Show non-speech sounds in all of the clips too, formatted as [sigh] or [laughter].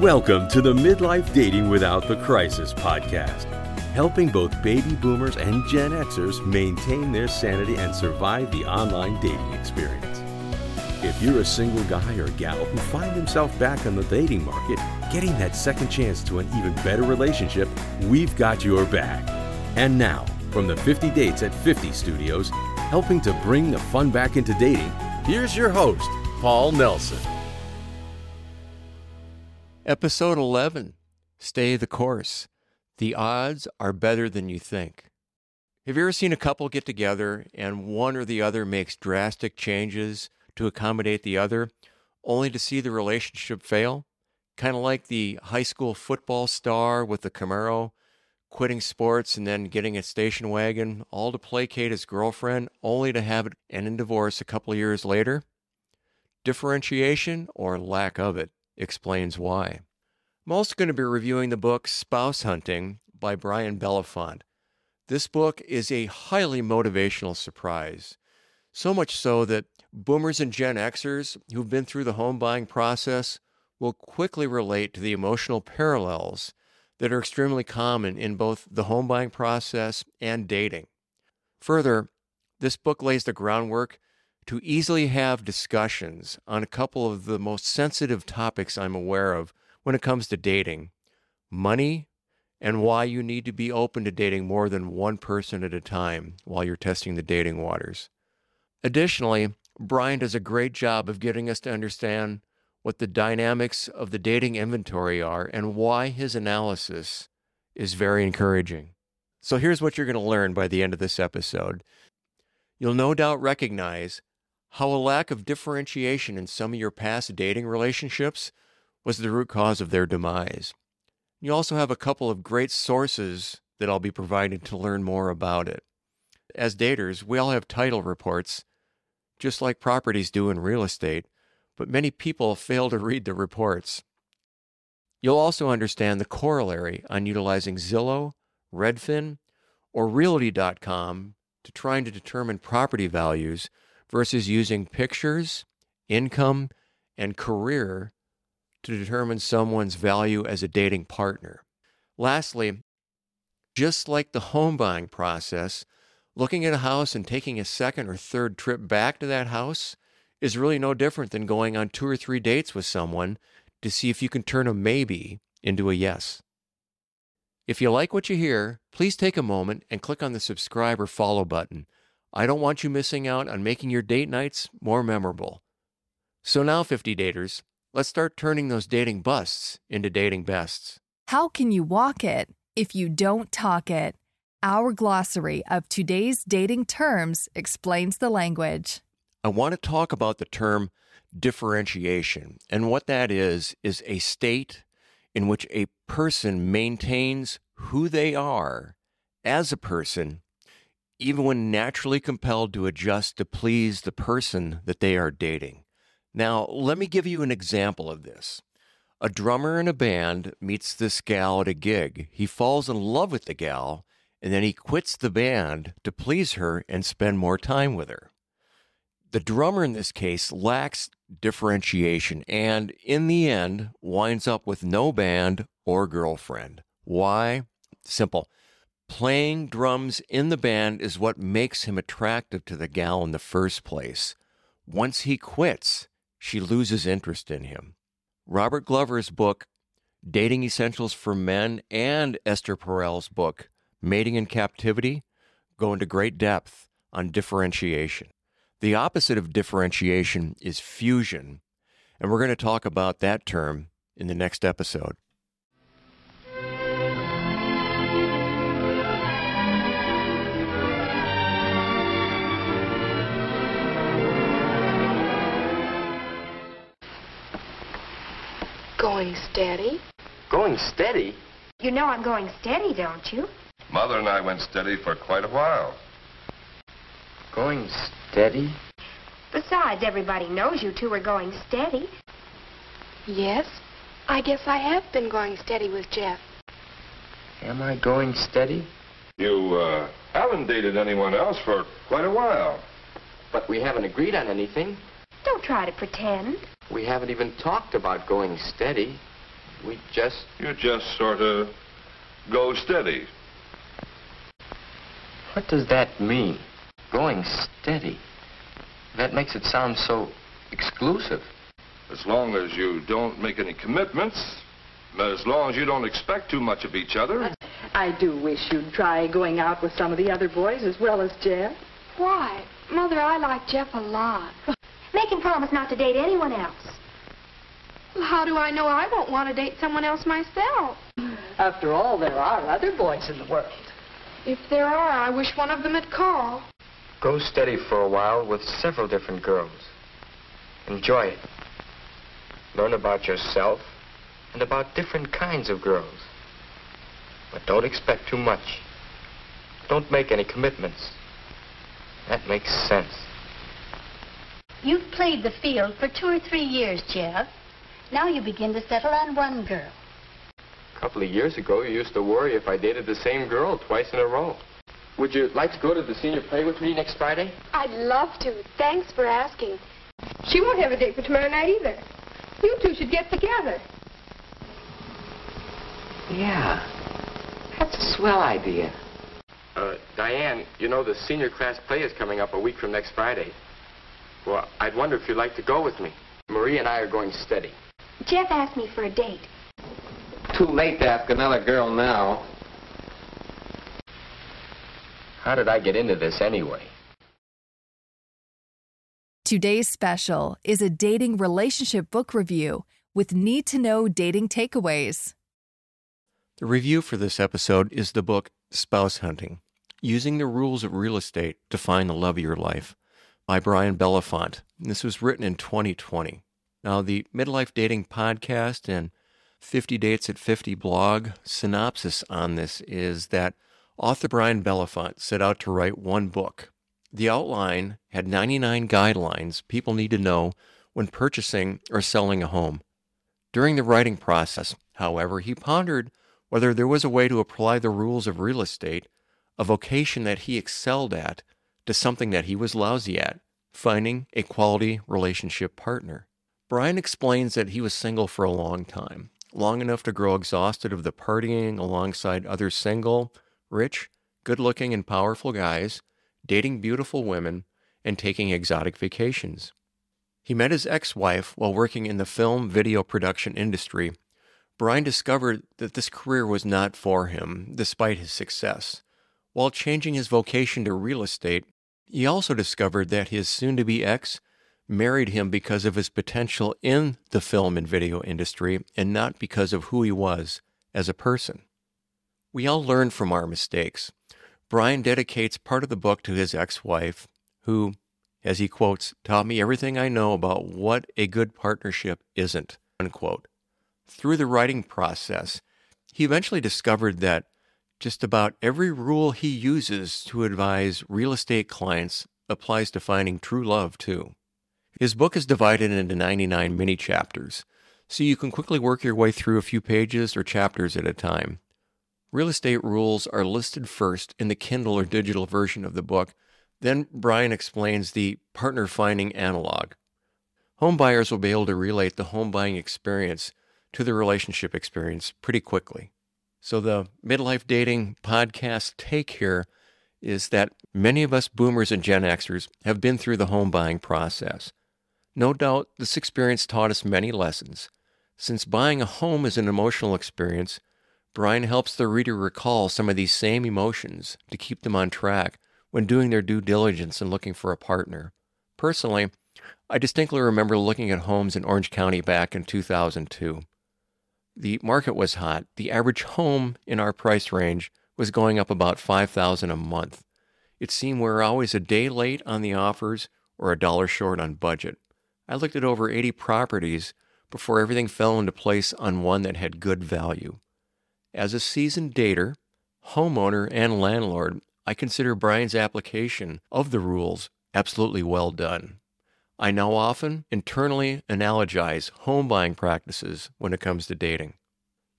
Welcome to the Midlife Dating Without the Crisis podcast, helping both baby boomers and Gen Xers maintain their sanity and survive the online dating experience. If you're a single guy or gal who find himself back on the dating market, getting that second chance to an even better relationship, we've got your back. And now, from the 50 Dates at 50 studios, helping to bring the fun back into dating, here's your host, Paul Nelson. Episode 11 Stay the Course. The odds are better than you think. Have you ever seen a couple get together and one or the other makes drastic changes to accommodate the other, only to see the relationship fail? Kind of like the high school football star with the Camaro quitting sports and then getting a station wagon, all to placate his girlfriend, only to have it end in divorce a couple years later? Differentiation or lack of it explains why. I'm also going to be reviewing the book Spouse Hunting by Brian Belefant. This book is a highly motivational surprise, so much so that boomers and Gen Xers who've been through the home buying process will quickly relate to the emotional parallels that are extremely common in both the home buying process and dating. Further, this book lays the groundwork to easily have discussions on a couple of the most sensitive topics I'm aware of when it comes to dating money and why you need to be open to dating more than one person at a time while you're testing the dating waters. Additionally, Brian does a great job of getting us to understand what the dynamics of the dating inventory are and why his analysis is very encouraging. So here's what you're going to learn by the end of this episode. You'll no doubt recognize how a lack of differentiation in some of your past dating relationships was the root cause of their demise. You also have a couple of great sources that I'll be providing to learn more about it. As daters, we all have title reports, just like properties do in real estate, but many people fail to read the reports. You'll also understand the corollary on utilizing Zillow, Redfin, or Realtor.com to trying to determine property values versus using pictures, income, and career to determine someone's value as a dating partner. Lastly, just like the home buying process, looking at a house and taking a second or third trip back to that house is really no different than going on two or three dates with someone to see if you can turn a maybe into a yes. If you like what you hear, please take a moment and click on the subscribe or follow button. I don't want you missing out on making your date nights more memorable. So now, 50 daters, let's start turning those dating busts into dating bests. How can you walk it if you don't talk it? Our glossary of today's dating terms explains the language. I want to talk about the term differentiation. And what that is, is a state in which a person maintains who they are as a person even when naturally compelled to adjust to please the person that they are dating. Now, let me give you an example of this. A drummer in a band meets this gal at a gig. He falls in love with the gal, and then he quits the band to please her and spend more time with her. The drummer in this case lacks differentiation and, in the end, winds up with no band or girlfriend. Why? Simple. Playing drums in the band is what makes him attractive to the gal in the first place. Once he quits, she loses interest in him. Robert Glover's book, Dating Essentials for Men, and Esther Perel's book, Mating in Captivity, go into great depth on differentiation. The opposite of differentiation is fusion, and we're going to talk about that term in the next episode. Going steady? Going steady? You know I'm going steady, don't you? Mother and I went steady for quite a while. Going steady? Besides, everybody knows you two are going steady. Yes, I guess I have been going steady with Jeff. Am I going steady? You, uh, haven't dated anyone else for quite a while. But we haven't agreed on anything. Don't try to pretend. We haven't even talked about going steady. We just. You just sort of go steady. What does that mean? Going steady. That makes it sound so exclusive. As long as you don't make any commitments, as long as you don't expect too much of each other. I do wish you'd try going out with some of the other boys as well as Jeff. Why? Mother, I like Jeff a lot. [laughs] Make him promise not to date anyone else. Well, how do I know I won't want to date someone else myself? After all, there are other boys in the world. If there are, I wish one of them had called. Go steady for a while with several different girls. Enjoy it. Learn about yourself and about different kinds of girls. But don't expect too much. Don't make any commitments. That makes sense. You've played the field for two or three years, Jeff. Now you begin to settle on one girl. A couple of years ago, you used to worry if I dated the same girl twice in a row. Would you like to go to the senior play with me next Friday? I'd love to. Thanks for asking. She won't have a date for tomorrow night either. You two should get together. Yeah. That's a swell idea. Uh, Diane, you know the senior class play is coming up a week from next Friday. Well, I'd wonder if you'd like to go with me. Marie and I are going steady. Jeff asked me for a date. Too late to ask another girl now. How did I get into this anyway? Today's special is a dating relationship book review with need to know dating takeaways. The review for this episode is the book Spouse Hunting Using the Rules of Real Estate to Find the Love of Your Life by Brian Belefant. This was written in 2020. Now, the Midlife Dating Podcast and 50 Dates at 50 blog synopsis on this is that author Brian Belefant set out to write one book. The outline had 99 guidelines people need to know when purchasing or selling a home. During the writing process, however, he pondered whether there was a way to apply the rules of real estate, a vocation that he excelled at, to something that he was lousy at, finding a quality relationship partner. Brian explains that he was single for a long time, long enough to grow exhausted of the partying alongside other single, rich, good looking, and powerful guys, dating beautiful women, and taking exotic vacations. He met his ex wife while working in the film video production industry. Brian discovered that this career was not for him, despite his success. While changing his vocation to real estate, he also discovered that his soon to be ex married him because of his potential in the film and video industry and not because of who he was as a person. We all learn from our mistakes. Brian dedicates part of the book to his ex wife, who, as he quotes, taught me everything I know about what a good partnership isn't. Unquote. Through the writing process, he eventually discovered that just about every rule he uses to advise real estate clients applies to finding true love, too. His book is divided into 99 mini chapters, so you can quickly work your way through a few pages or chapters at a time. Real estate rules are listed first in the Kindle or digital version of the book. Then Brian explains the partner finding analog. Home buyers will be able to relate the home buying experience to the relationship experience pretty quickly. So, the midlife dating podcast take here is that many of us boomers and Gen Xers have been through the home buying process. No doubt this experience taught us many lessons. Since buying a home is an emotional experience, Brian helps the reader recall some of these same emotions to keep them on track when doing their due diligence and looking for a partner. Personally, I distinctly remember looking at homes in Orange County back in 2002. The market was hot. The average home in our price range was going up about 5000 a month. It seemed we were always a day late on the offers or a dollar short on budget. I looked at over 80 properties before everything fell into place on one that had good value. As a seasoned dater, homeowner, and landlord, I consider Brian's application of the rules absolutely well done. I now often internally analogize home buying practices when it comes to dating.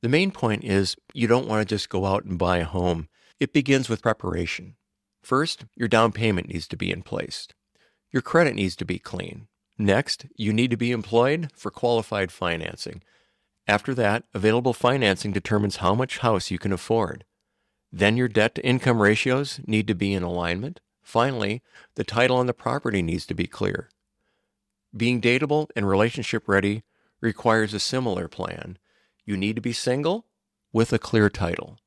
The main point is you don't want to just go out and buy a home. It begins with preparation. First, your down payment needs to be in place. Your credit needs to be clean. Next, you need to be employed for qualified financing. After that, available financing determines how much house you can afford. Then your debt to income ratios need to be in alignment. Finally, the title on the property needs to be clear. Being dateable and relationship ready requires a similar plan. You need to be single with a clear title.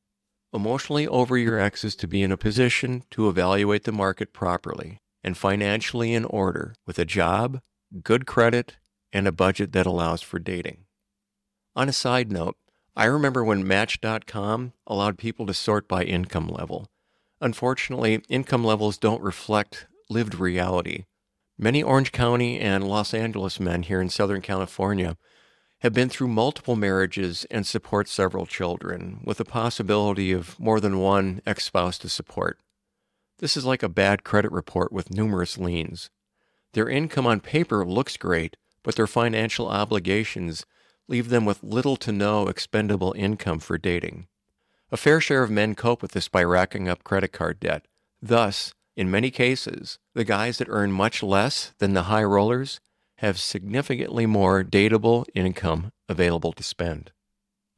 Emotionally over your exes to be in a position to evaluate the market properly and financially in order with a job, good credit, and a budget that allows for dating. On a side note, I remember when Match.com allowed people to sort by income level. Unfortunately, income levels don't reflect lived reality. Many Orange County and Los Angeles men here in Southern California have been through multiple marriages and support several children, with the possibility of more than one ex spouse to support. This is like a bad credit report with numerous liens. Their income on paper looks great, but their financial obligations leave them with little to no expendable income for dating. A fair share of men cope with this by racking up credit card debt. Thus, in many cases, the guys that earn much less than the high rollers have significantly more dateable income available to spend.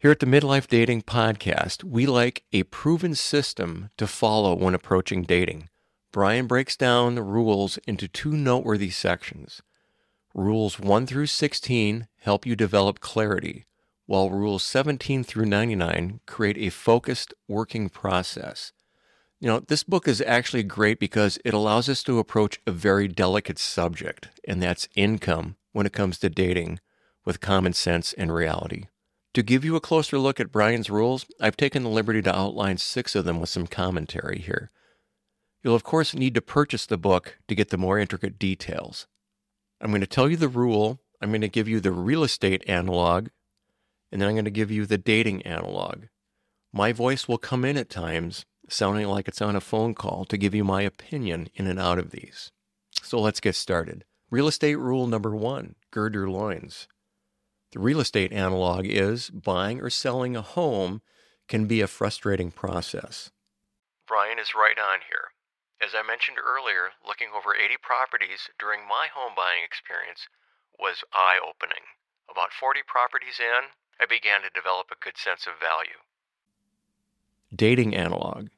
Here at the Midlife Dating Podcast, we like a proven system to follow when approaching dating. Brian breaks down the rules into two noteworthy sections. Rules 1 through 16 help you develop clarity, while Rules 17 through 99 create a focused working process. You know, this book is actually great because it allows us to approach a very delicate subject, and that's income when it comes to dating with common sense and reality. To give you a closer look at Brian's rules, I've taken the liberty to outline six of them with some commentary here. You'll, of course, need to purchase the book to get the more intricate details. I'm going to tell you the rule, I'm going to give you the real estate analog, and then I'm going to give you the dating analog. My voice will come in at times sounding like it's on a phone call to give you my opinion in and out of these. So let's get started. Real estate rule number one gird your loins. The real estate analog is buying or selling a home can be a frustrating process. Brian is right on here. As I mentioned earlier, looking over 80 properties during my home buying experience was eye opening. About 40 properties in, I began to develop a good sense of value. Dating analog.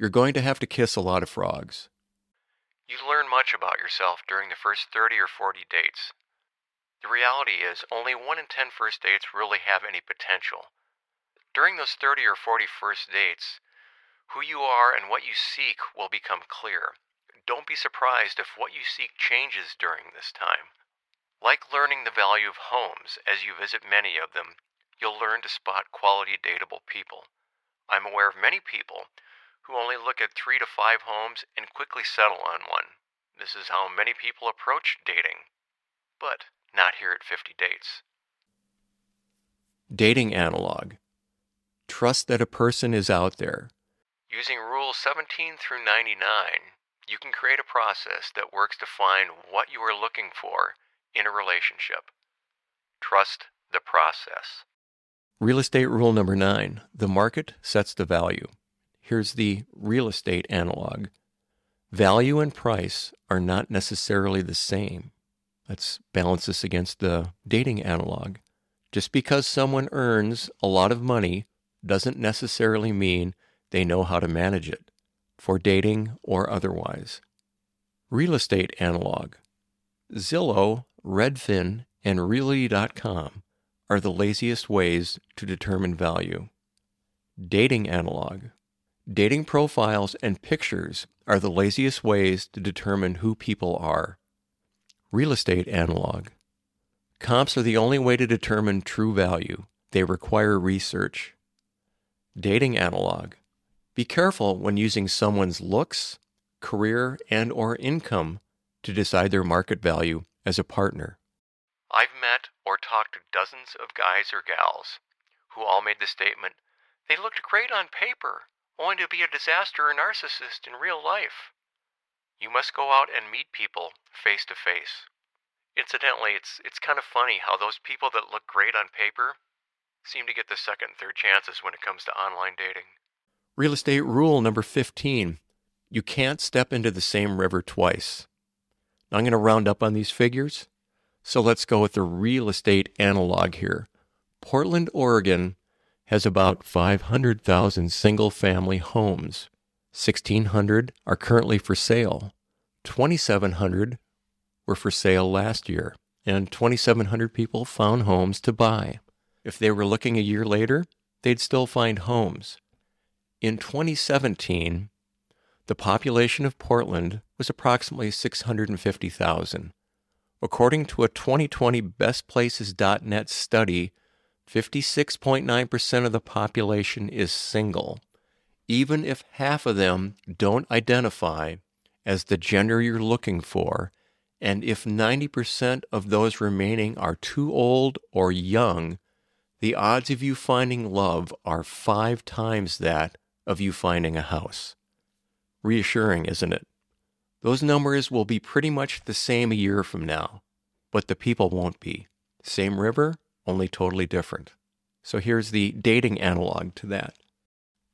You're going to have to kiss a lot of frogs. You learn much about yourself during the first 30 or 40 dates. The reality is, only 1 in 10 first dates really have any potential. During those 30 or 40 first dates, who you are and what you seek will become clear. Don't be surprised if what you seek changes during this time. Like learning the value of homes as you visit many of them, you'll learn to spot quality dateable people. I'm aware of many people who only look at three to five homes and quickly settle on one. This is how many people approach dating, but not here at 50 Dates. Dating analog. Trust that a person is out there. Using rules 17 through 99, you can create a process that works to find what you are looking for in a relationship. Trust the process. Real estate rule number nine the market sets the value. Here's the real estate analog value and price are not necessarily the same. Let's balance this against the dating analog. Just because someone earns a lot of money doesn't necessarily mean they know how to manage it, for dating or otherwise. Real estate analog Zillow, Redfin, and Realtor.com are the laziest ways to determine value. Dating analog. Dating profiles and pictures are the laziest ways to determine who people are. Real estate analog. Comps are the only way to determine true value. They require research. Dating analog. Be careful when using someone's looks, career, and or income to decide their market value as a partner. I've met or talked to dozens of guys or gals who all made the statement, they looked great on paper, only to be a disaster or narcissist in real life. You must go out and meet people face to face. Incidentally, it's, it's kind of funny how those people that look great on paper seem to get the second and third chances when it comes to online dating. Real estate rule number 15 you can't step into the same river twice. Now I'm going to round up on these figures. So let's go with the real estate analog here. Portland, Oregon has about 500,000 single family homes. 1,600 are currently for sale. 2,700 were for sale last year, and 2,700 people found homes to buy. If they were looking a year later, they'd still find homes. In 2017, the population of Portland was approximately 650,000. According to a 2020 BestPlaces.net study, 56.9% of the population is single, even if half of them don't identify as the gender you're looking for, and if 90% of those remaining are too old or young, the odds of you finding love are five times that of you finding a house. Reassuring, isn't it? Those numbers will be pretty much the same a year from now, but the people won't be. Same river, only totally different. So here's the dating analog to that.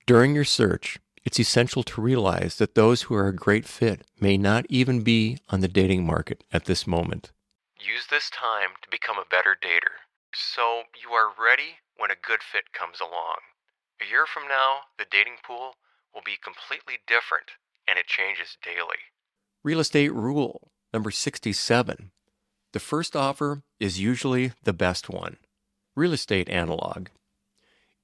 During your search, it's essential to realize that those who are a great fit may not even be on the dating market at this moment. Use this time to become a better dater so you are ready when a good fit comes along. A year from now, the dating pool will be completely different and it changes daily. Real estate rule number 67 the first offer is usually the best one. Real estate analog.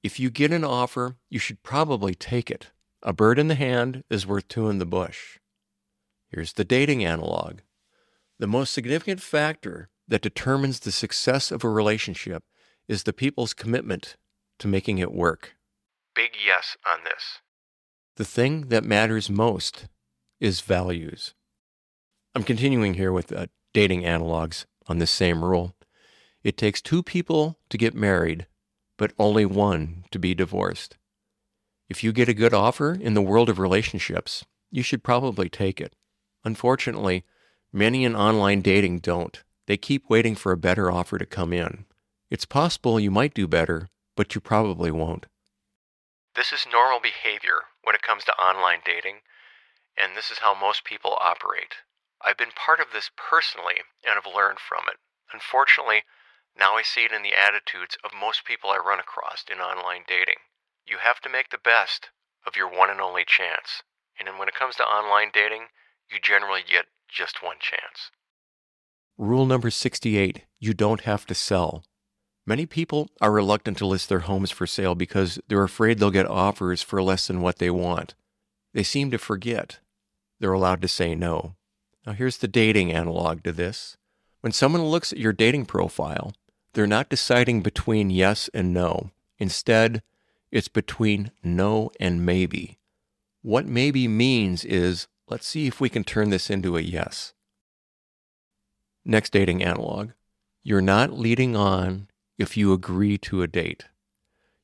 If you get an offer, you should probably take it. A bird in the hand is worth two in the bush. Here's the dating analog. The most significant factor that determines the success of a relationship is the people's commitment to making it work. Big yes on this. The thing that matters most is values. I'm continuing here with uh, dating analogs on this same rule. It takes two people to get married, but only one to be divorced. If you get a good offer in the world of relationships, you should probably take it. Unfortunately, many in online dating don't. They keep waiting for a better offer to come in. It's possible you might do better, but you probably won't. This is normal behavior when it comes to online dating, and this is how most people operate. I've been part of this personally and have learned from it. Unfortunately, now I see it in the attitudes of most people I run across in online dating. You have to make the best of your one and only chance. And when it comes to online dating, you generally get just one chance. Rule number 68 you don't have to sell. Many people are reluctant to list their homes for sale because they're afraid they'll get offers for less than what they want. They seem to forget they're allowed to say no. Now, here's the dating analog to this. When someone looks at your dating profile, they're not deciding between yes and no. Instead, it's between no and maybe. What maybe means is let's see if we can turn this into a yes. Next dating analog. You're not leading on if you agree to a date.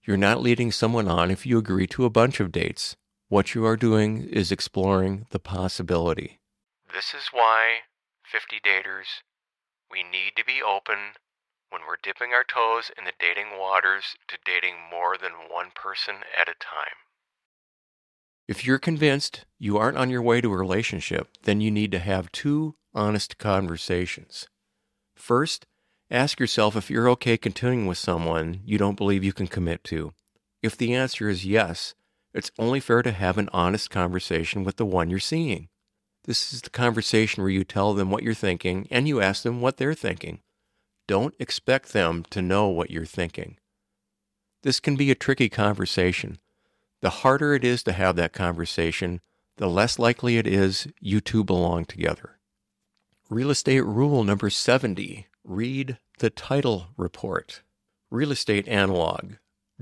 You're not leading someone on if you agree to a bunch of dates. What you are doing is exploring the possibility. This is why, 50 daters, we need to be open when we're dipping our toes in the dating waters to dating more than one person at a time. If you're convinced you aren't on your way to a relationship, then you need to have two honest conversations. First, ask yourself if you're okay continuing with someone you don't believe you can commit to. If the answer is yes, it's only fair to have an honest conversation with the one you're seeing. This is the conversation where you tell them what you're thinking and you ask them what they're thinking. Don't expect them to know what you're thinking. This can be a tricky conversation. The harder it is to have that conversation, the less likely it is you two belong together. Real estate rule number 70 read the title report. Real estate analog.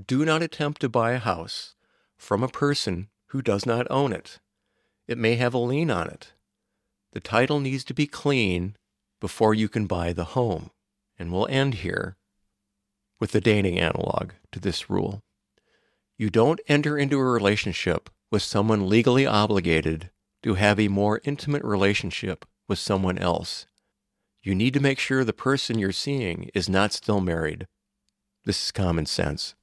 Do not attempt to buy a house from a person who does not own it. It may have a lien on it. The title needs to be clean before you can buy the home. And we'll end here with the dating analog to this rule. You don't enter into a relationship with someone legally obligated to have a more intimate relationship with someone else. You need to make sure the person you're seeing is not still married. This is common sense.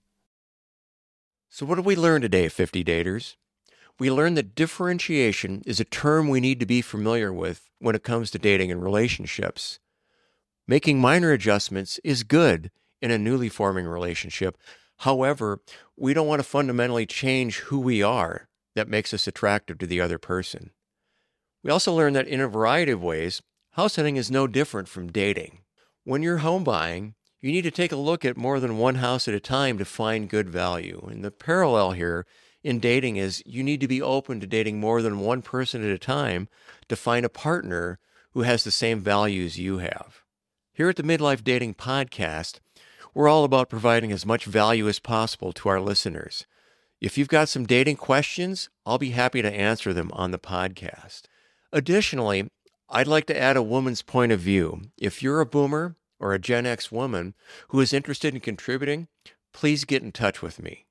So, what did we learn today, 50 daters? We learned that differentiation is a term we need to be familiar with when it comes to dating and relationships. Making minor adjustments is good in a newly forming relationship. However, we don't want to fundamentally change who we are that makes us attractive to the other person. We also learn that in a variety of ways, house hunting is no different from dating. When you're home buying, you need to take a look at more than one house at a time to find good value. And the parallel here in dating is you need to be open to dating more than one person at a time to find a partner who has the same values you have. Here at the Midlife Dating Podcast, we're all about providing as much value as possible to our listeners. If you've got some dating questions, I'll be happy to answer them on the podcast. Additionally, I'd like to add a woman's point of view. If you're a boomer or a Gen X woman who is interested in contributing, please get in touch with me.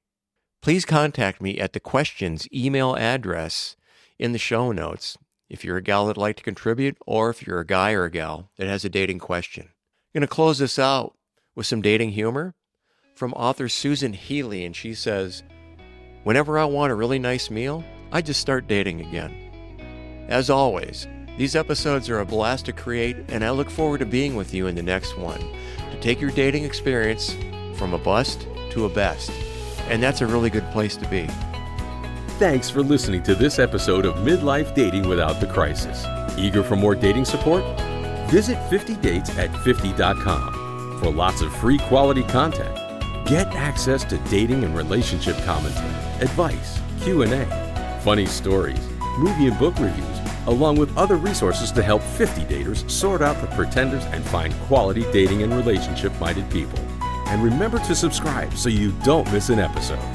Please contact me at the questions email address in the show notes if you're a gal that'd like to contribute or if you're a guy or a gal that has a dating question. I'm going to close this out with some dating humor from author Susan Healy, and she says, Whenever I want a really nice meal, I just start dating again. As always, these episodes are a blast to create, and I look forward to being with you in the next one to take your dating experience from a bust to a best. And that's a really good place to be. Thanks for listening to this episode of Midlife Dating Without the Crisis. Eager for more dating support? Visit 50dates at 50.com for lots of free quality content. Get access to dating and relationship commentary, advice, Q&A, funny stories, movie and book reviews, along with other resources to help 50 daters sort out the pretenders and find quality dating and relationship-minded people. And remember to subscribe so you don't miss an episode.